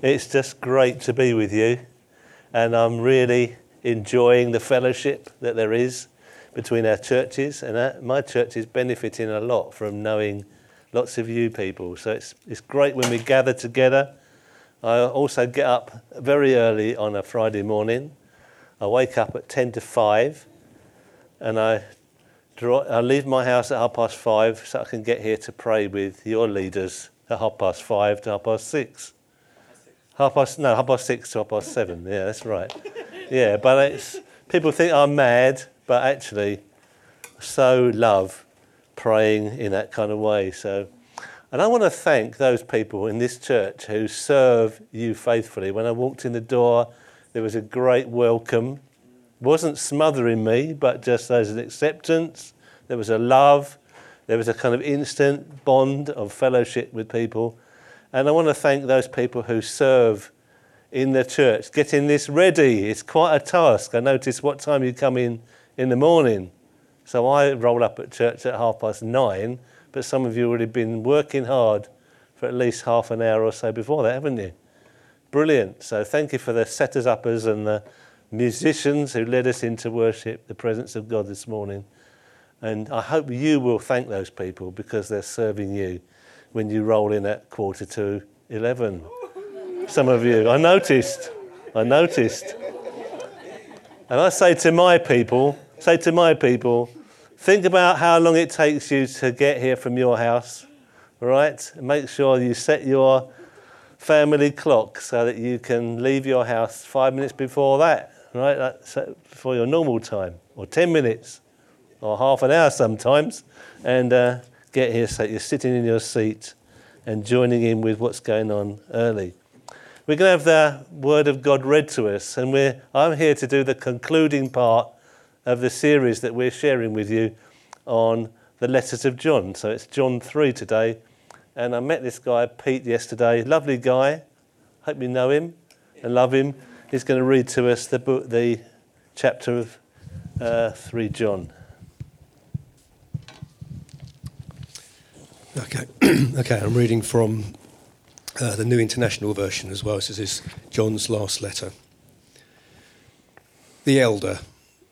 It's just great to be with you, and I'm really enjoying the fellowship that there is between our churches, and our, my church is benefiting a lot from knowing lots of you people. So it's, it's great when we gather together. I also get up very early on a Friday morning. I wake up at 10 to 5, and I, draw, I leave my house at half past 5 so I can get here to pray with your leaders at half past 5 to half past 6. Half past no, half past six to half past seven. Yeah, that's right. Yeah, but it's people think I'm mad, but actually, so love praying in that kind of way. So, and I want to thank those people in this church who serve you faithfully. When I walked in the door, there was a great welcome. wasn't smothering me, but just as an acceptance. There was a love. There was a kind of instant bond of fellowship with people and I want to thank those people who serve in the church, getting this ready. It's quite a task. I notice what time you come in in the morning. So I roll up at church at half past nine, but some of you have been working hard for at least half an hour or so before that, haven't you? Brilliant. So thank you for the setters uppers and the musicians who led us into worship, the presence of God this morning. And I hope you will thank those people because they're serving you when you roll in at quarter to 11. Some of you, I noticed, I noticed. And I say to my people, say to my people, think about how long it takes you to get here from your house, right? Make sure you set your family clock so that you can leave your house five minutes before that, right? That's your normal time, or 10 minutes, or half an hour sometimes. And uh, get here so you're sitting in your seat and joining in with what's going on early. We're going to have the Word of God read to us, and we're, I'm here to do the concluding part of the series that we're sharing with you on the letters of John. So it's John 3 today, and I met this guy, Pete, yesterday. Lovely guy. Hope you know him and love him. He's going to read to us the book, the chapter of uh, 3 John. Okay, okay. I'm reading from uh, the New International Version as well. This is John's last letter. The elder,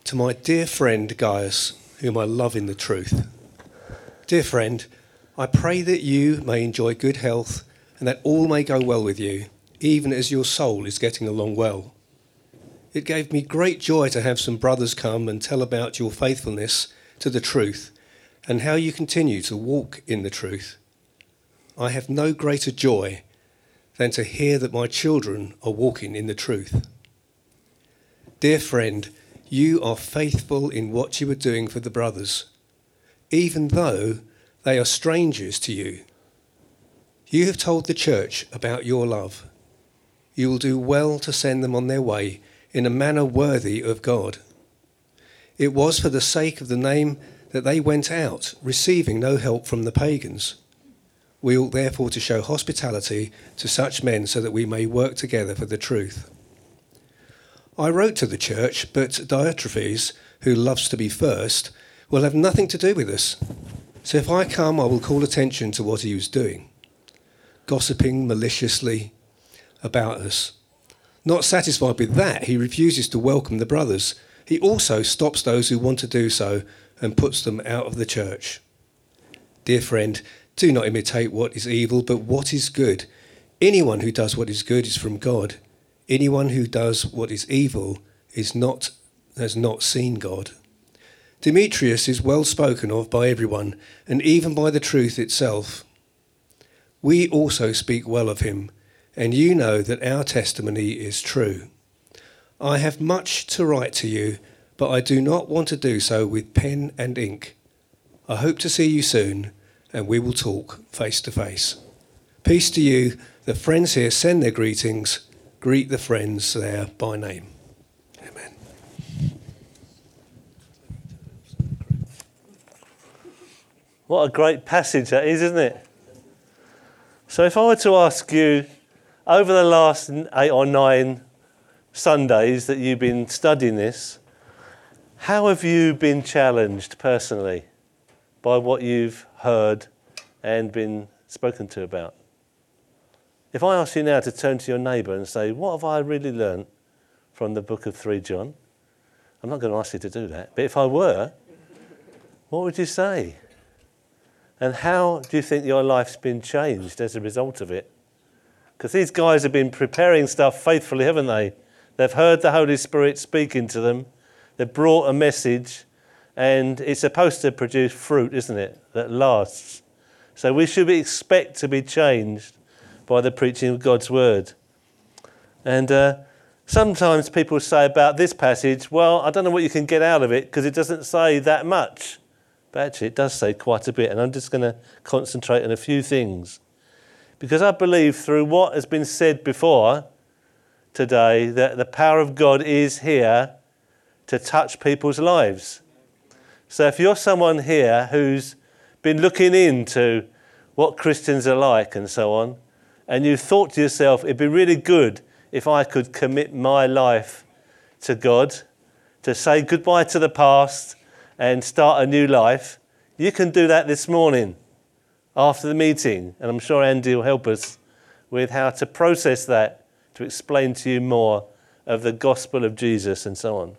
to my dear friend Gaius, whom I love in the truth. Dear friend, I pray that you may enjoy good health and that all may go well with you, even as your soul is getting along well. It gave me great joy to have some brothers come and tell about your faithfulness to the truth and how you continue to walk in the truth. I have no greater joy than to hear that my children are walking in the truth. Dear friend, you are faithful in what you are doing for the brothers, even though they are strangers to you. You have told the church about your love. You will do well to send them on their way in a manner worthy of God. It was for the sake of the name that they went out, receiving no help from the pagans. We ought therefore to show hospitality to such men so that we may work together for the truth. I wrote to the church, but Diotrephes, who loves to be first, will have nothing to do with us. So if I come, I will call attention to what he was doing, gossiping maliciously about us. Not satisfied with that, he refuses to welcome the brothers. He also stops those who want to do so and puts them out of the church. Dear friend, do not imitate what is evil, but what is good. Anyone who does what is good is from God. Anyone who does what is evil is not has not seen God. Demetrius is well spoken of by everyone, and even by the truth itself. We also speak well of him, and you know that our testimony is true. I have much to write to you but I do not want to do so with pen and ink. I hope to see you soon, and we will talk face to face. Peace to you. The friends here send their greetings. Greet the friends there by name. Amen. What a great passage that is, isn't it? So, if I were to ask you over the last eight or nine Sundays that you've been studying this, how have you been challenged personally by what you've heard and been spoken to about? If I ask you now to turn to your neighbour and say, What have I really learnt from the book of 3 John? I'm not going to ask you to do that. But if I were, what would you say? And how do you think your life's been changed as a result of it? Because these guys have been preparing stuff faithfully, haven't they? They've heard the Holy Spirit speaking to them, they've brought a message, and it's supposed to produce fruit, isn't it, that lasts. So we should expect to be changed by the preaching of God's word. And uh, sometimes people say about this passage, well, I don't know what you can get out of it because it doesn't say that much. But actually, it does say quite a bit. And I'm just going to concentrate on a few things. Because I believe through what has been said before today that the power of God is here to touch people's lives. So if you're someone here who's been looking into what Christians are like and so on, and you thought to yourself, it'd be really good if I could commit my life to God, to say goodbye to the past and start a new life, you can do that this morning after the meeting. And I'm sure Andy will help us with how to process that, to explain to you more of the gospel of Jesus and so on.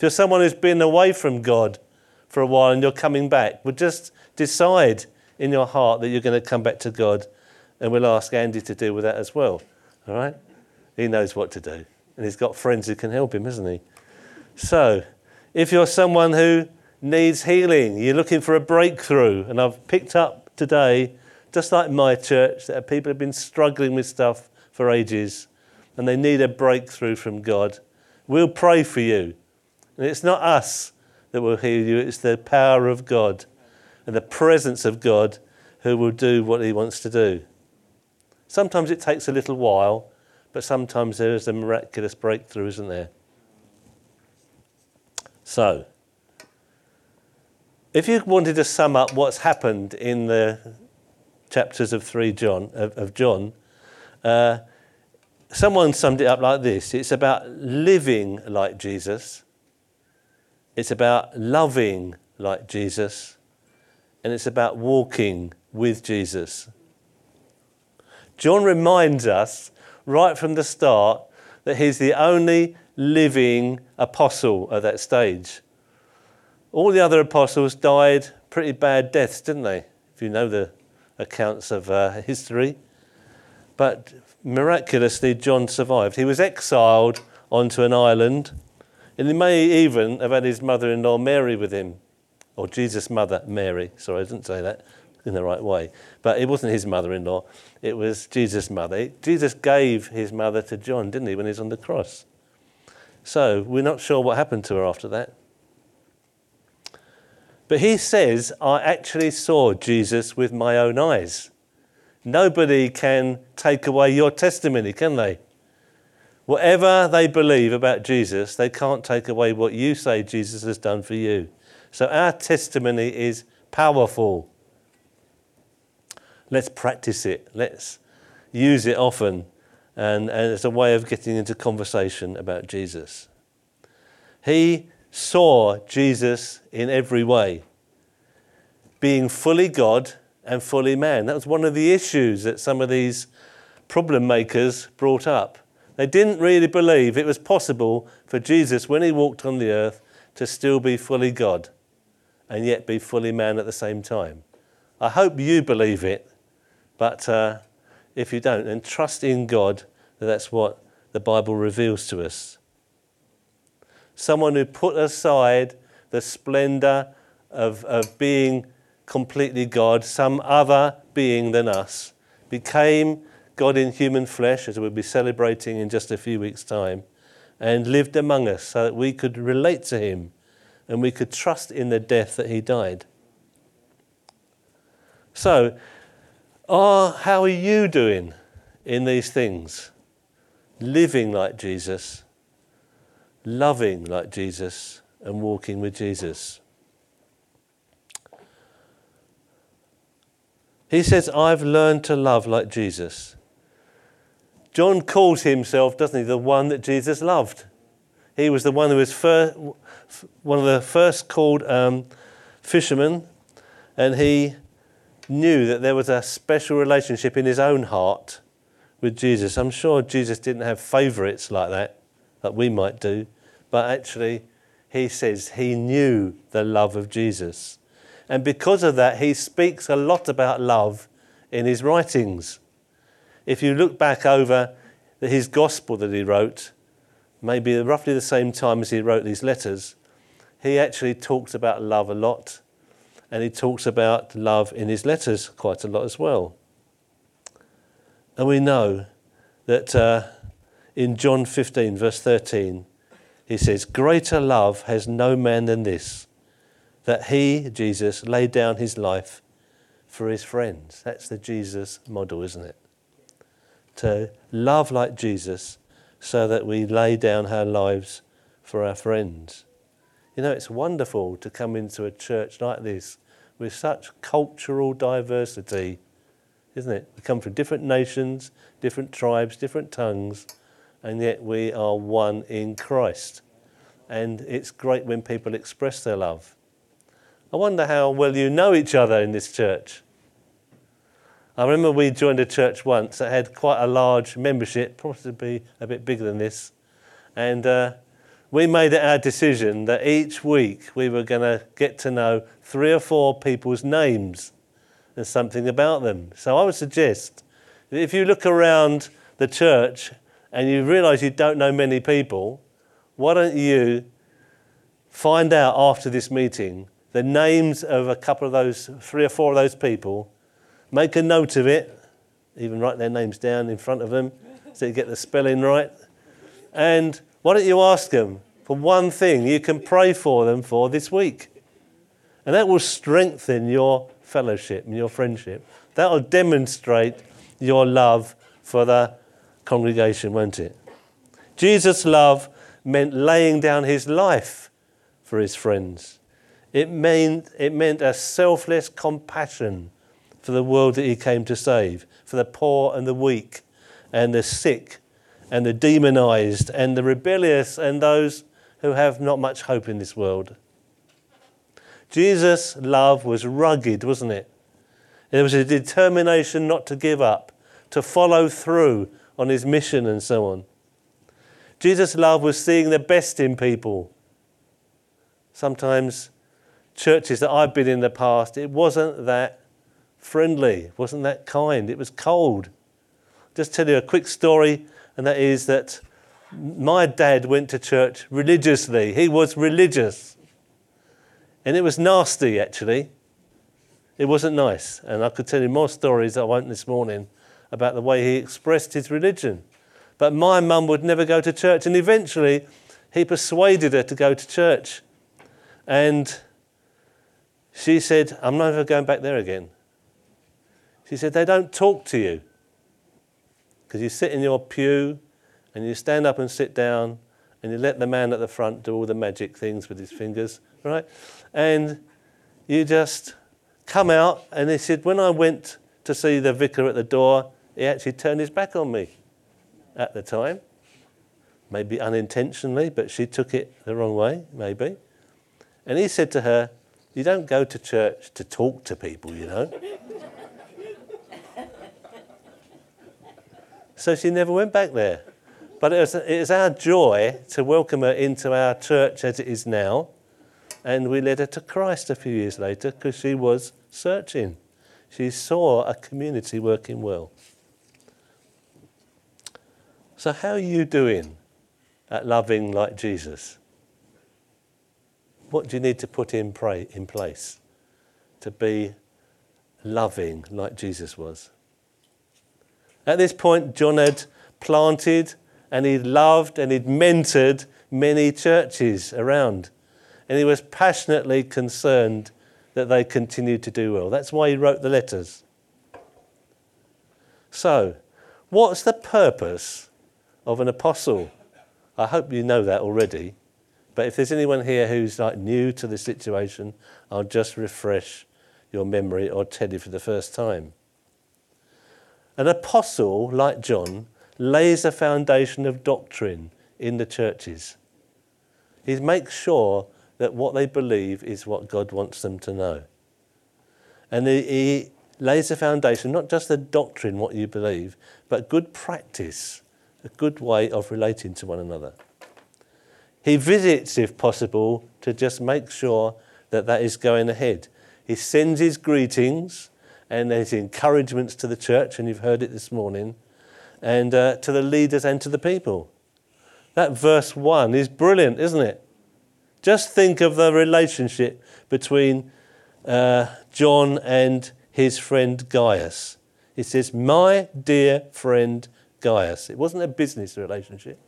If you're someone who's been away from God for a while and you're coming back, well, just decide in your heart that you're going to come back to God, and we'll ask Andy to deal with that as well. All right? He knows what to do, and he's got friends who can help him, hasn't he? So, if you're someone who needs healing, you're looking for a breakthrough, and I've picked up today, just like my church, that people have been struggling with stuff for ages, and they need a breakthrough from God. We'll pray for you. And it's not us that will heal you, it's the power of God and the presence of God who will do what He wants to do. Sometimes it takes a little while, but sometimes there is a miraculous breakthrough, isn't there? So, if you wanted to sum up what's happened in the chapters of 3 John, of, of John, uh, someone summed it up like this it's about living like Jesus, it's about loving like Jesus, and it's about walking with Jesus. John reminds us right from the start that he's the only living apostle at that stage. All the other apostles died pretty bad deaths, didn't they? If you know the accounts of uh, history. But miraculously, John survived. He was exiled onto an island, and he may even have had his mother in law Mary with him or Jesus' mother, Mary. Sorry, I didn't say that in the right way. But it wasn't his mother in law, it was Jesus' mother. Jesus gave his mother to John, didn't he, when he was on the cross? So we're not sure what happened to her after that. But he says, I actually saw Jesus with my own eyes. Nobody can take away your testimony, can they? Whatever they believe about Jesus, they can't take away what you say Jesus has done for you. So our testimony is powerful. Let's practice it. Let's use it often and, and as a way of getting into conversation about Jesus. He saw Jesus in every way, being fully God and fully man. That was one of the issues that some of these problem makers brought up. They didn't really believe it was possible for Jesus, when he walked on the earth, to still be fully God and yet be fully man at the same time. I hope you believe it, but uh, if you don't, then trust in God that that's what the Bible reveals to us. Someone who put aside the splendor of, of being completely God, some other being than us, became God in human flesh, as we'll be celebrating in just a few weeks' time, and lived among us so that we could relate to Him and we could trust in the death that he died. So, are, how are you doing in these things? Living like Jesus, loving like Jesus, and walking with Jesus. He says, I've learned to love like Jesus. John calls himself, doesn't he, the one that Jesus loved. He was the one who was first, one of the first called um, fishermen, and he knew that there was a special relationship in his own heart with Jesus. I'm sure Jesus didn't have favourites like that, that we might do, but actually, he says he knew the love of Jesus. And because of that, he speaks a lot about love in his writings. If you look back over his gospel that he wrote, maybe roughly the same time as he wrote these letters, he actually talks about love a lot. And he talks about love in his letters quite a lot as well. And we know that uh, in John 15, verse 13, he says, Greater love has no man than this, that he, Jesus, laid down his life for his friends. That's the Jesus model, isn't it? To love like Jesus so that we lay down our lives for our friends. You know, it's wonderful to come into a church like this with such cultural diversity, isn't it? We come from different nations, different tribes, different tongues, and yet we are one in Christ. And it's great when people express their love. I wonder how well you know each other in this church. I remember we joined a church once that had quite a large membership, possibly a bit bigger than this. And uh, we made it our decision that each week we were going to get to know three or four people's names and something about them. So I would suggest that if you look around the church and you realize you don't know many people, why don't you find out after this meeting the names of a couple of those, three or four of those people, make a note of it, even write their names down in front of them so you get the spelling right. And why don't you ask them for one thing you can pray for them for this week? And that will strengthen your fellowship and your friendship. That will demonstrate your love for the congregation, won't it? Jesus' love meant laying down his life for his friends. It meant, it meant a selfless compassion for the world that he came to save, for the poor and the weak and the sick and the demonized and the rebellious and those who have not much hope in this world. Jesus' love was rugged, wasn't it? There was a determination not to give up, to follow through on his mission and so on. Jesus' love was seeing the best in people. Sometimes churches that I've been in the past, it wasn't that friendly, wasn't that kind, it was cold. Just tell you a quick story, and that is that my dad went to church religiously. He was religious. And it was nasty, actually. It wasn't nice. And I could tell you more stories I won't this morning about the way he expressed his religion. But my mum would never go to church, and eventually he persuaded her to go to church. And she said, I'm never going back there again. She said, They don't talk to you. Because you sit in your pew and you stand up and sit down and you let the man at the front do all the magic things with his fingers, right? And you just come out. And he said, When I went to see the vicar at the door, he actually turned his back on me at the time. Maybe unintentionally, but she took it the wrong way, maybe. And he said to her, you don't go to church to talk to people, you know. So she never went back there. But it was, it was our joy to welcome her into our church as it is now. And we led her to Christ a few years later because she was searching. She saw a community working well. So, how are you doing at loving like Jesus? What do you need to put in, pray, in place to be loving like Jesus was? At this point, John had planted and he'd loved and he'd mentored many churches around. And he was passionately concerned that they continued to do well. That's why he wrote the letters. So, what's the purpose of an apostle? I hope you know that already. But if there's anyone here who's like new to the situation, I'll just refresh your memory or tell you for the first time. An apostle like John lays a foundation of doctrine in the churches. He makes sure that what they believe is what God wants them to know. And he, he lays a foundation, not just the doctrine, what you believe, but good practice, a good way of relating to one another. He visits, if possible, to just make sure that that is going ahead. He sends his greetings and his encouragements to the church, and you've heard it this morning, and uh, to the leaders and to the people. That verse 1 is brilliant, isn't it? Just think of the relationship between uh, John and his friend Gaius. He says, My dear friend Gaius. It wasn't a business relationship,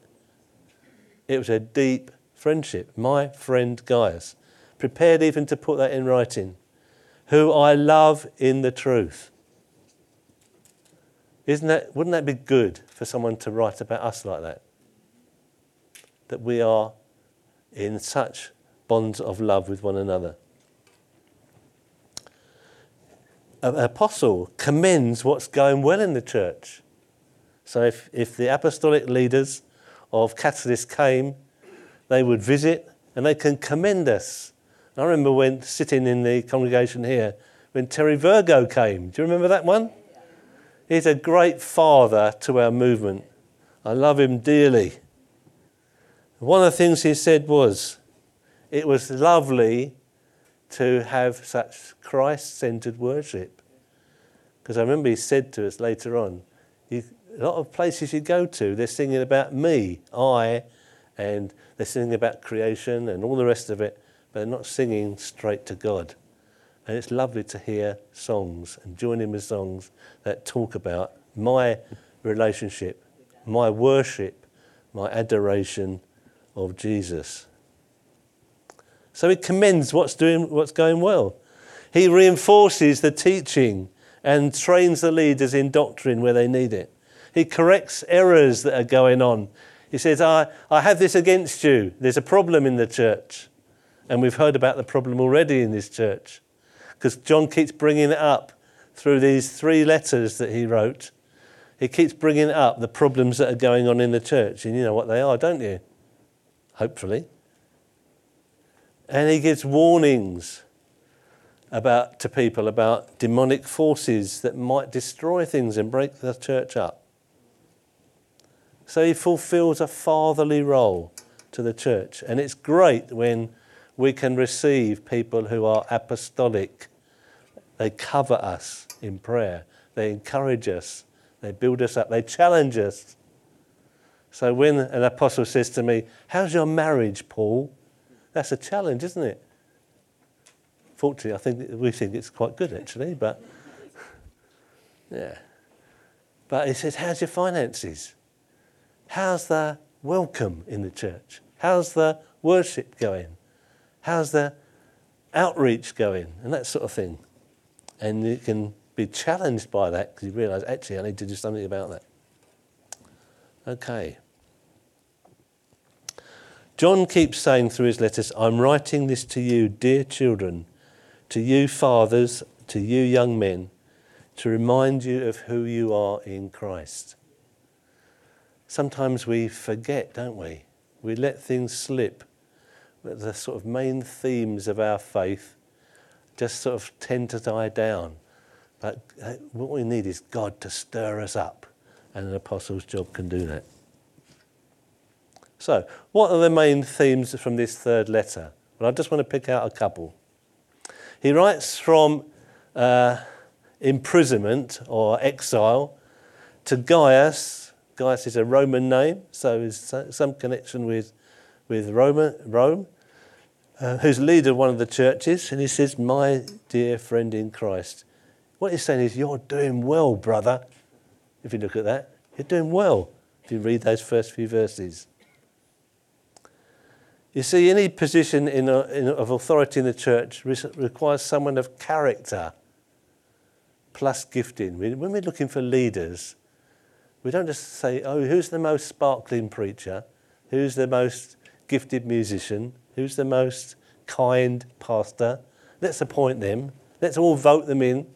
it was a deep friendship. My friend Gaius. Prepared even to put that in writing. Who I love in the truth. Isn't that, wouldn't that be good for someone to write about us like that? That we are in such bonds of love with one another. An apostle commends what's going well in the church. So if, if the apostolic leaders of Catalyst came, they would visit and they can commend us. I remember when sitting in the congregation here when Terry Virgo came. Do you remember that one? He's a great father to our movement. I love him dearly. One of the things he said was, it was lovely to have such Christ centered worship. Because I remember he said to us later on, you, a lot of places you go to, they're singing about me, I, and they're singing about creation and all the rest of it, but they're not singing straight to God. And it's lovely to hear songs and join in with songs that talk about my relationship, my worship, my adoration of Jesus. So he commends what's, doing, what's going well. He reinforces the teaching and trains the leaders in doctrine where they need it. He corrects errors that are going on. He says, I, I have this against you. There's a problem in the church. And we've heard about the problem already in this church. Because John keeps bringing it up through these three letters that he wrote. He keeps bringing up the problems that are going on in the church. And you know what they are, don't you? Hopefully. And he gives warnings about, to people about demonic forces that might destroy things and break the church up. So he fulfills a fatherly role to the church. And it's great when we can receive people who are apostolic. They cover us in prayer, they encourage us, they build us up, they challenge us. So when an apostle says to me, How's your marriage, Paul? That's a challenge, isn't it? Fortunately, I think we think it's quite good actually, but yeah. But he says, How's your finances? How's the welcome in the church? How's the worship going? How's the outreach going? And that sort of thing. And you can be challenged by that because you realize, actually, I need to do something about that. Okay. John keeps saying through his letters, I'm writing this to you, dear children, to you fathers, to you young men, to remind you of who you are in Christ sometimes we forget, don't we? We let things slip. The sort of main themes of our faith just sort of tend to die down. But uh, what we need is God to stir us up, and an apostle's job can do that. So, what are the main themes from this third letter? Well, I just want to pick out a couple. He writes from uh, imprisonment or exile to Gaius, Gaius is a Roman name, so there's some connection with, with Rome, Rome uh, who's leader of one of the churches, and he says, My dear friend in Christ. What he's saying is, You're doing well, brother. If you look at that, you're doing well if you read those first few verses. You see, any position in a, in of authority in the church requires someone of character plus gifting. When we're looking for leaders, we don't just say, oh, who's the most sparkling preacher? Who's the most gifted musician? Who's the most kind pastor? Let's appoint them. Let's all vote them in.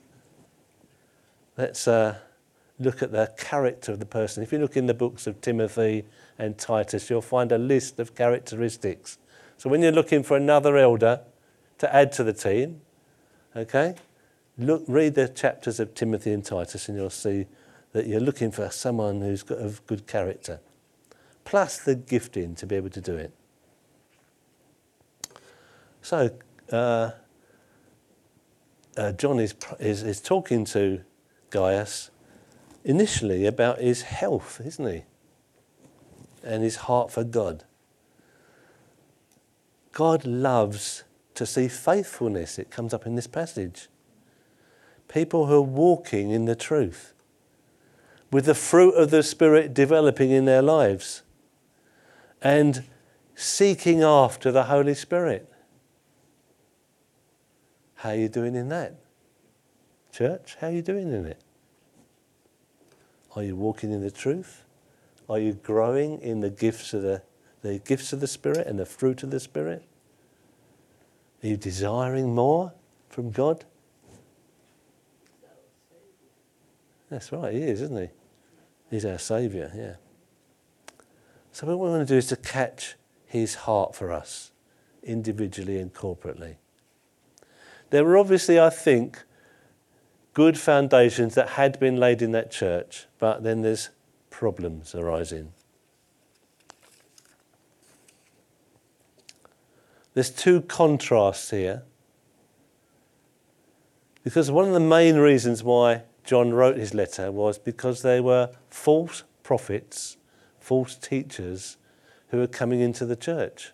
Let's uh, look at the character of the person. If you look in the books of Timothy and Titus, you'll find a list of characteristics. So when you're looking for another elder to add to the team, okay, look, read the chapters of Timothy and Titus, and you'll see that you're looking for someone who's got a good character, plus the gifting to be able to do it. So, uh, uh, John is, is, is talking to Gaius initially about his health, isn't he? And his heart for God. God loves to see faithfulness. It comes up in this passage. People who are walking in the truth, with the fruit of the Spirit developing in their lives, and seeking after the Holy Spirit. How are you doing in that? Church, how are you doing in it? Are you walking in the truth? Are you growing in the gifts of the, the gifts of the Spirit and the fruit of the Spirit? Are you desiring more from God? That's right, He is, isn't He? He's our Saviour, yeah. So, what we want to do is to catch His heart for us, individually and corporately. There were obviously, I think, good foundations that had been laid in that church, but then there's problems arising. There's two contrasts here. Because one of the main reasons why John wrote his letter was because there were false prophets, false teachers who were coming into the church.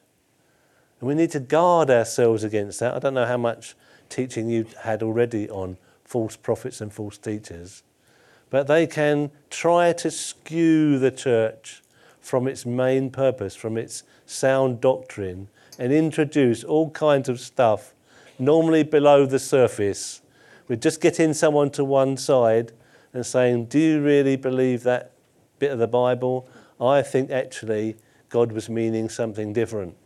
And we need to guard ourselves against that. I don't know how much teaching you had already on false prophets and false teachers, but they can try to skew the church from its main purpose, from its sound doctrine, and introduce all kinds of stuff, normally below the surface. We're just getting someone to one side and saying, Do you really believe that bit of the Bible? I think actually God was meaning something different.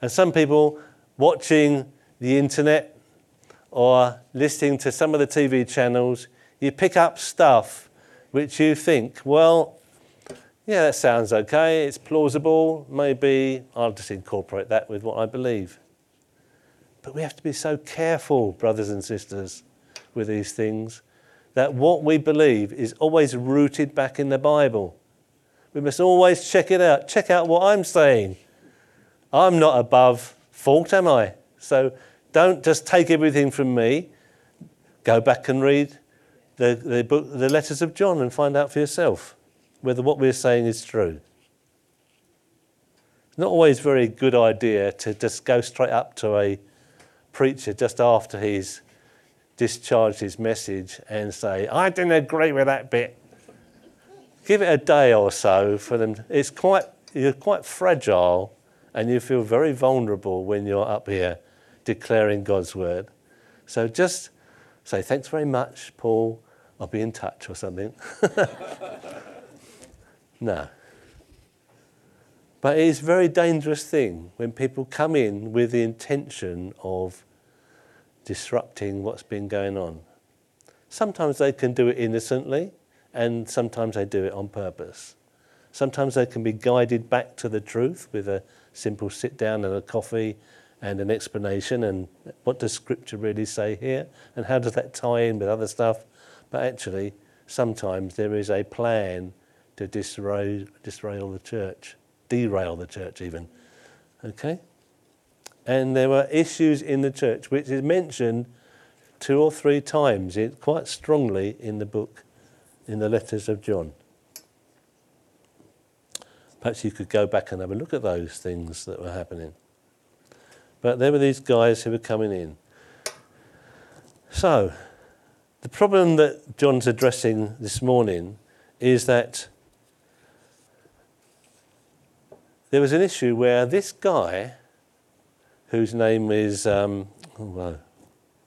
And some people watching the internet or listening to some of the TV channels, you pick up stuff which you think, well, yeah, that sounds okay, it's plausible, maybe I'll just incorporate that with what I believe. But we have to be so careful, brothers and sisters, with these things, that what we believe is always rooted back in the Bible. We must always check it out. Check out what I'm saying. I'm not above fault, am I? So don't just take everything from me. Go back and read the, the, book, the letters of John and find out for yourself whether what we're saying is true. It's not always a very good idea to just go straight up to a preacher just after he's discharged his message and say, I didn't agree with that bit. Give it a day or so for them. It's quite, you're quite fragile and you feel very vulnerable when you're up here declaring God's word. So just say, thanks very much, Paul. I'll be in touch or something. no. But it is a very dangerous thing when people come in with the intention of disrupting what's been going on. Sometimes they can do it innocently, and sometimes they do it on purpose. Sometimes they can be guided back to the truth with a simple sit down and a coffee and an explanation and what does scripture really say here? And how does that tie in with other stuff? But actually sometimes there is a plan to disrail, disrail the church derail the church even okay? And there were issues in the church which is mentioned two or three times quite strongly in the book in the letters of john. Perhaps you could go back and have a look at those things that were happening but there were these guys who were coming in. So, the problem that John's addressing this morning is that there was an issue where this guy, whose name is, um, oh, what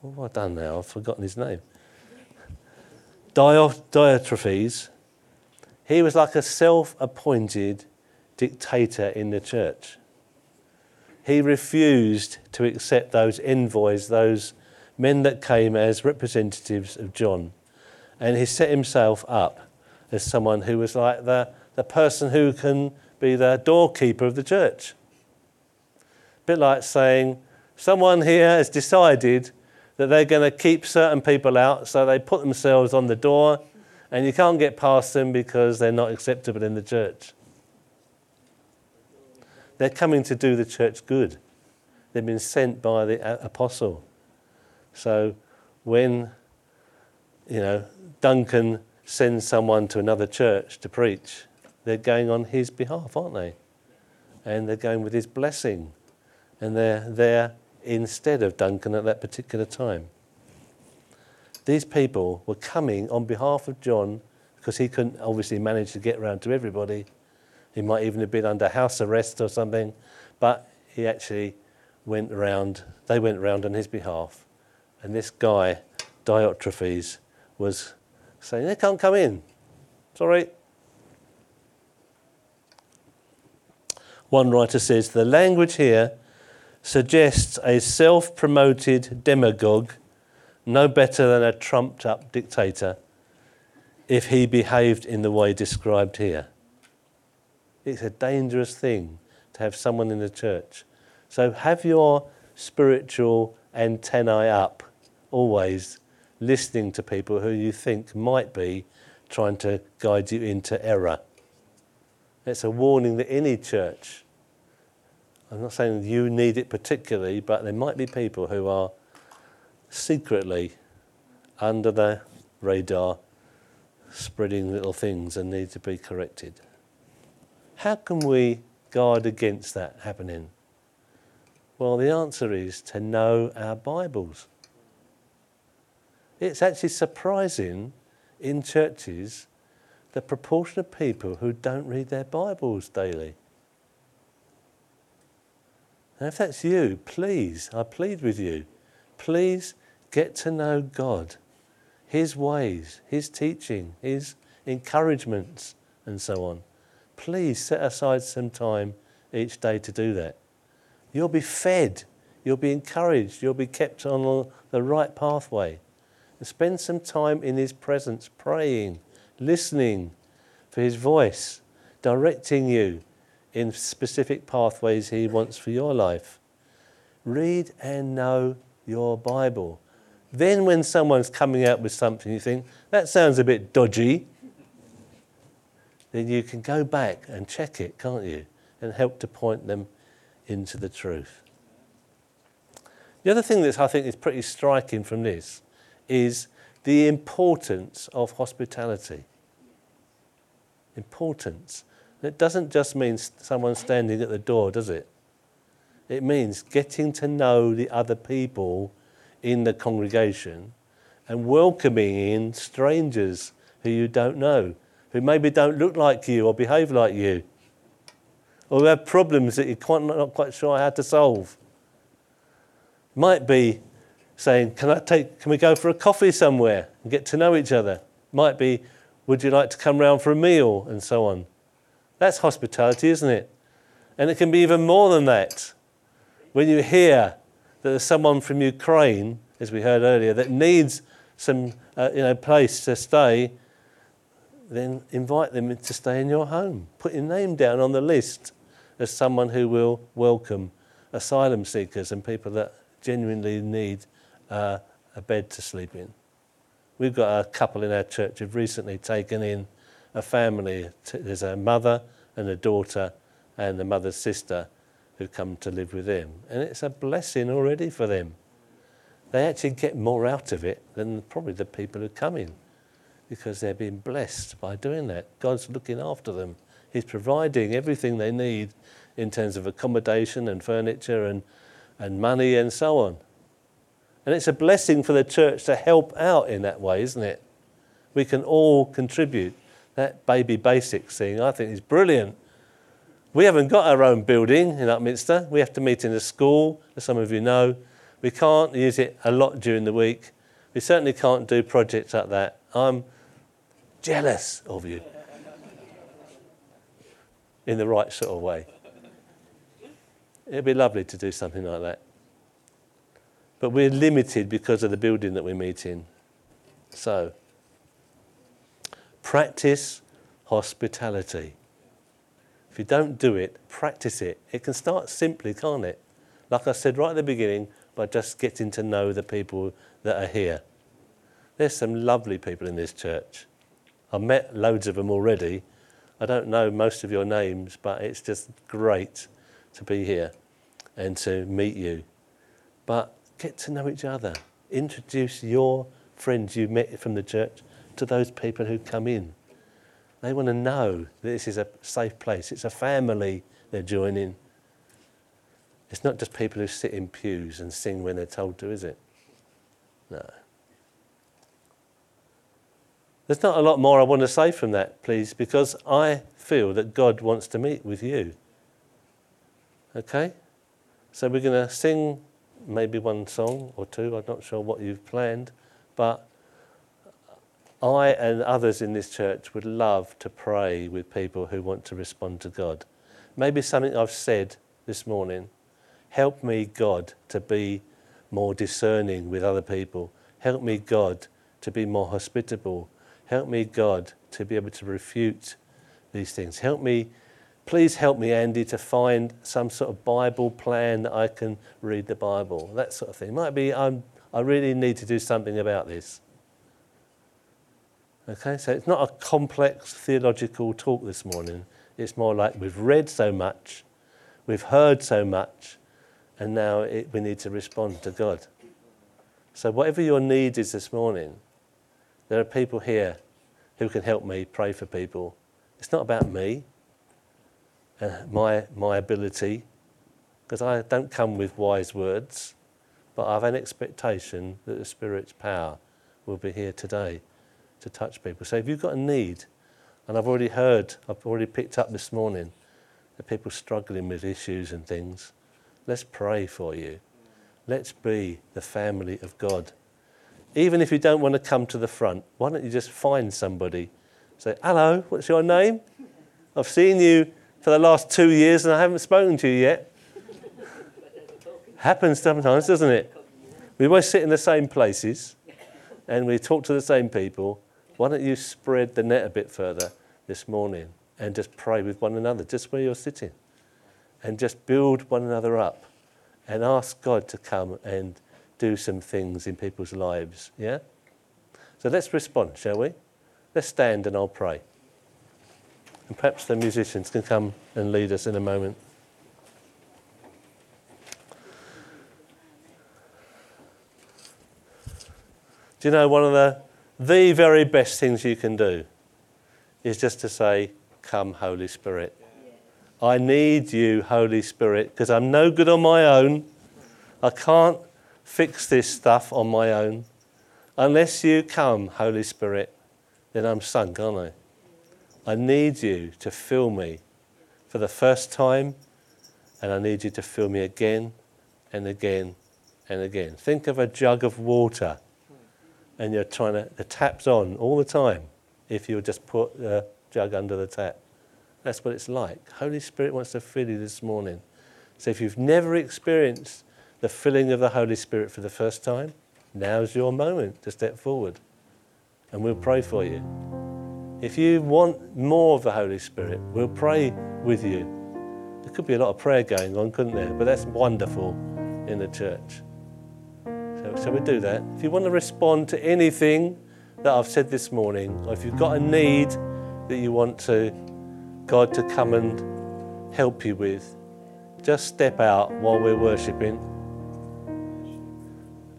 have I done now? I've forgotten his name. Diotrephes, he was like a self appointed dictator in the church he refused to accept those envoys, those men that came as representatives of John. And he set himself up as someone who was like the, the person who can be the doorkeeper of the church. A bit like saying, someone here has decided that they're going to keep certain people out, so they put themselves on the door, and you can't get past them because they're not acceptable in the church. They're coming to do the church good. They've been sent by the apostle. So when, you know, Duncan sends someone to another church to preach, they're going on his behalf, aren't they? And they're going with his blessing. And they're there instead of Duncan at that particular time. These people were coming on behalf of John because he couldn't obviously manage to get around to everybody. He might even have been under house arrest or something, but he actually went around, they went around on his behalf. And this guy, Diotrephes, was saying, They can't come in. Sorry. One writer says, The language here suggests a self promoted demagogue, no better than a trumped up dictator, if he behaved in the way described here. It's a dangerous thing to have someone in the church. So have your spiritual antennae up, always listening to people who you think might be trying to guide you into error. It's a warning that any church, I'm not saying you need it particularly, but there might be people who are secretly under the radar spreading little things and need to be corrected. How can we guard against that happening? Well, the answer is to know our Bibles. It's actually surprising in churches the proportion of people who don't read their Bibles daily. And if that's you, please, I plead with you, please get to know God, His ways, His teaching, His encouragements, and so on. Please set aside some time each day to do that. You'll be fed, you'll be encouraged, you'll be kept on the right pathway. And spend some time in His presence, praying, listening for His voice, directing you in specific pathways He wants for your life. Read and know your Bible. Then, when someone's coming out with something, you think, that sounds a bit dodgy then you can go back and check it, can't you? And help to point them into the truth. The other thing that I think is pretty striking from this is the importance of hospitality. Importance. It doesn't just mean someone standing at the door, does it? It means getting to know the other people in the congregation and welcoming in strangers who you don't know who maybe don't look like you or behave like you, or who have problems that you're quite, not quite sure how to solve. Might be saying, can, I take, can we go for a coffee somewhere and get to know each other? Might be, would you like to come round for a meal and so on? That's hospitality, isn't it? And it can be even more than that. When you hear that there's someone from Ukraine, as we heard earlier, that needs some uh, you know, place to stay, then invite them to stay in your home. Put your name down on the list as someone who will welcome asylum seekers and people that genuinely need uh, a bed to sleep in. We've got a couple in our church who've recently taken in a family. There's a mother and a daughter and the mother's sister who've come to live with them. And it's a blessing already for them. They actually get more out of it than probably the people who come in because they're being blessed by doing that. God's looking after them. He's providing everything they need in terms of accommodation and furniture and, and money and so on. And it's a blessing for the church to help out in that way, isn't it? We can all contribute. That baby basics thing, I think, is brilliant. We haven't got our own building in Upminster. We have to meet in a school, as some of you know. We can't use it a lot during the week. We certainly can't do projects like that. I'm jealous of you in the right sort of way. It'd be lovely to do something like that. But we're limited because of the building that we meet in. So, practice hospitality. If you don't do it, practice it. It can start simply, can't it? Like I said right at the beginning, by just getting to know the people that are here. There's some lovely people in this church. I've met loads of them already. I don't know most of your names, but it's just great to be here and to meet you. But get to know each other. Introduce your friends you met from the church to those people who come in. They want to know that this is a safe place. It's a family they're joining. It's not just people who sit in pews and sing when they're told to, is it? No. There's not a lot more I want to say from that, please, because I feel that God wants to meet with you. Okay? So we're going to sing maybe one song or two. I'm not sure what you've planned, but I and others in this church would love to pray with people who want to respond to God. Maybe something I've said this morning. Help me, God, to be more discerning with other people. Help me, God, to be more hospitable. Help me, God, to be able to refute these things. Help me, please help me, Andy, to find some sort of Bible plan that I can read the Bible. That sort of thing. Might be I'm, I really need to do something about this. Okay, so it's not a complex theological talk this morning. It's more like we've read so much, we've heard so much, and now it, we need to respond to God. So, whatever your need is this morning, there are people here who can help me pray for people. It's not about me, and my, my ability, because I don't come with wise words, but I have an expectation that the Spirit's power will be here today to touch people. So if you've got a need, and I've already heard, I've already picked up this morning that people struggling with issues and things, let's pray for you. Let's be the family of God. Even if you don't want to come to the front, why don't you just find somebody? Say, hello, what's your name? I've seen you for the last two years and I haven't spoken to you yet. Happens sometimes, doesn't it? We always sit in the same places and we talk to the same people why don't you spread the net a bit further this morning and just pray with one another, just where you're sitting, and just build one another up and ask God to come and do some things in people's lives. Yeah? So let's respond, shall we? Let's stand and I'll pray. And perhaps the musicians can come and lead us in a moment. Do you know one of the the very best things you can do is just to say, Come, Holy Spirit. I need you, Holy Spirit, because I'm no good on my own. I can't fix this stuff on my own. Unless you come, Holy Spirit, then I'm sunk, aren't I? I need you to fill me for the first time, and I need you to fill me again and again and again. Think of a jug of water and you're trying to, the tap's on all the time if you just put the jug under the tap. That's what it's like. Holy Spirit wants to fill you this morning. So if you've never experienced the filling of the Holy Spirit for the first time, now's your moment to step forward and we'll pray for you. If you want more of the Holy Spirit, we'll pray with you. There could be a lot of prayer going on, couldn't there? But that's wonderful in the church. So we do that. If you want to respond to anything that I've said this morning, or if you've got a need that you want to God to come and help you with, just step out while we're worshipping.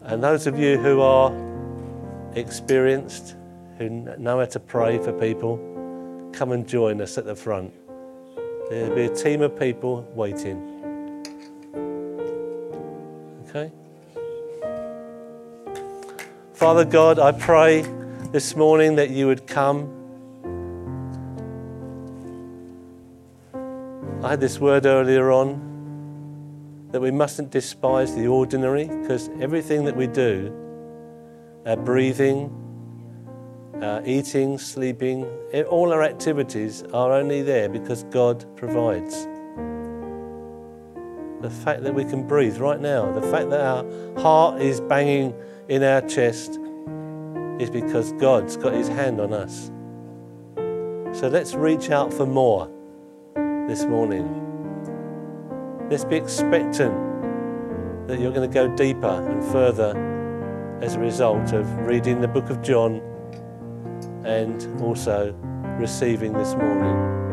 And those of you who are experienced, who know how to pray for people, come and join us at the front. There'll be a team of people waiting. Okay? Father God, I pray this morning that you would come. I had this word earlier on that we mustn't despise the ordinary because everything that we do, our breathing, our eating, sleeping, all our activities are only there because God provides. The fact that we can breathe right now, the fact that our heart is banging in our chest is because God's got his hand on us. So let's reach out for more this morning. Let's be expectant that you're going to go deeper and further as a result of reading the book of John and also receiving this morning.